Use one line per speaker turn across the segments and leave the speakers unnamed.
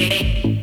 day.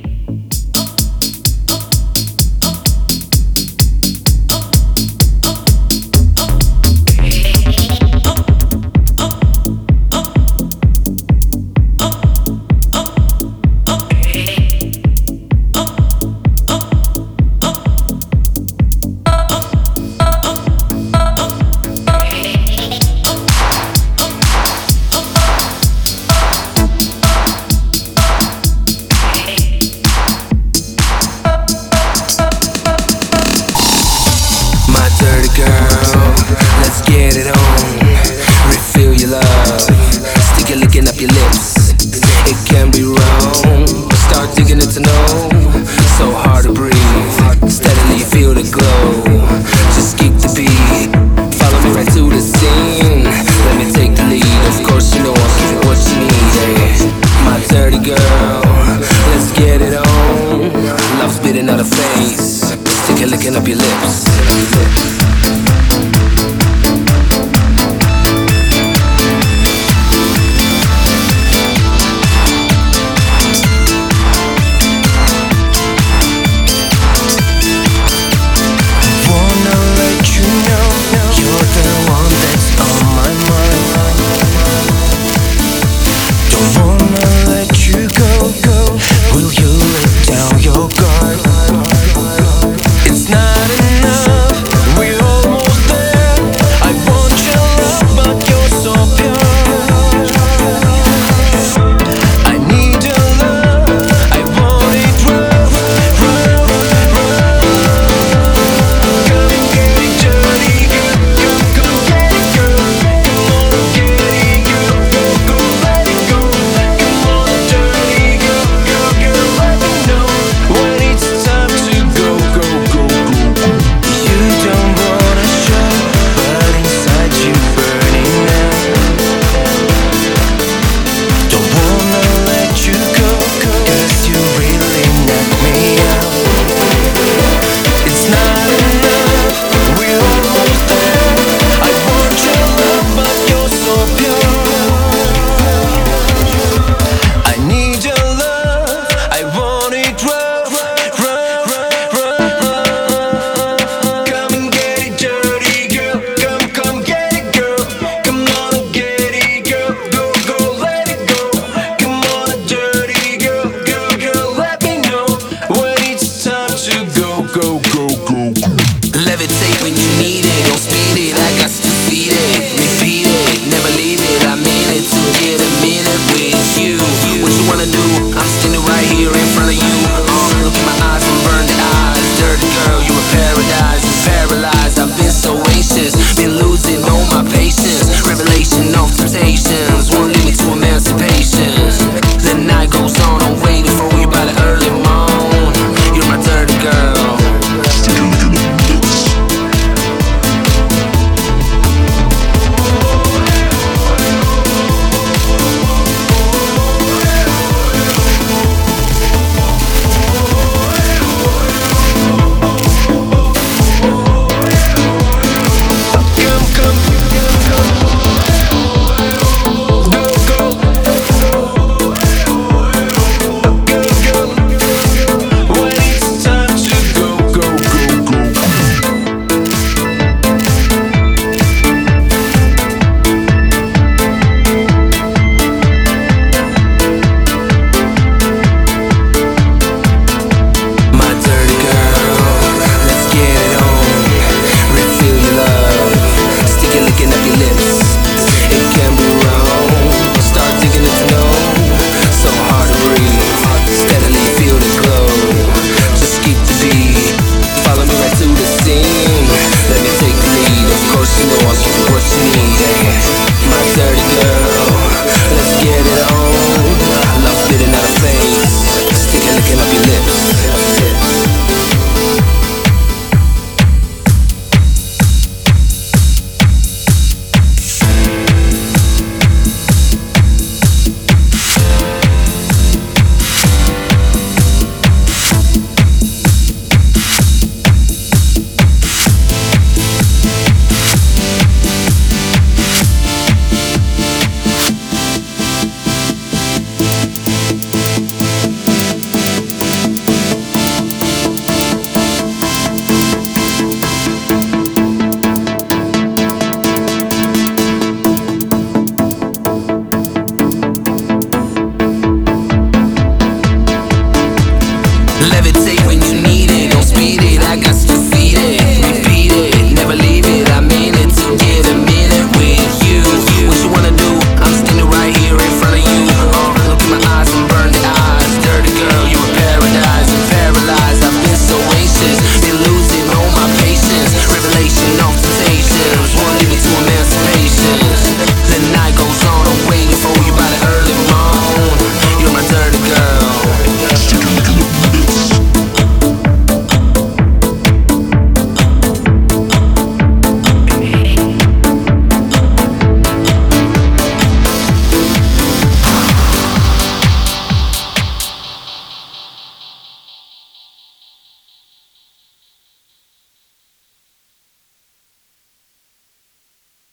can be wrong. Start digging it to know. So hard to breathe. Steadily feel the glow. Just keep the beat. Follow me right to the scene.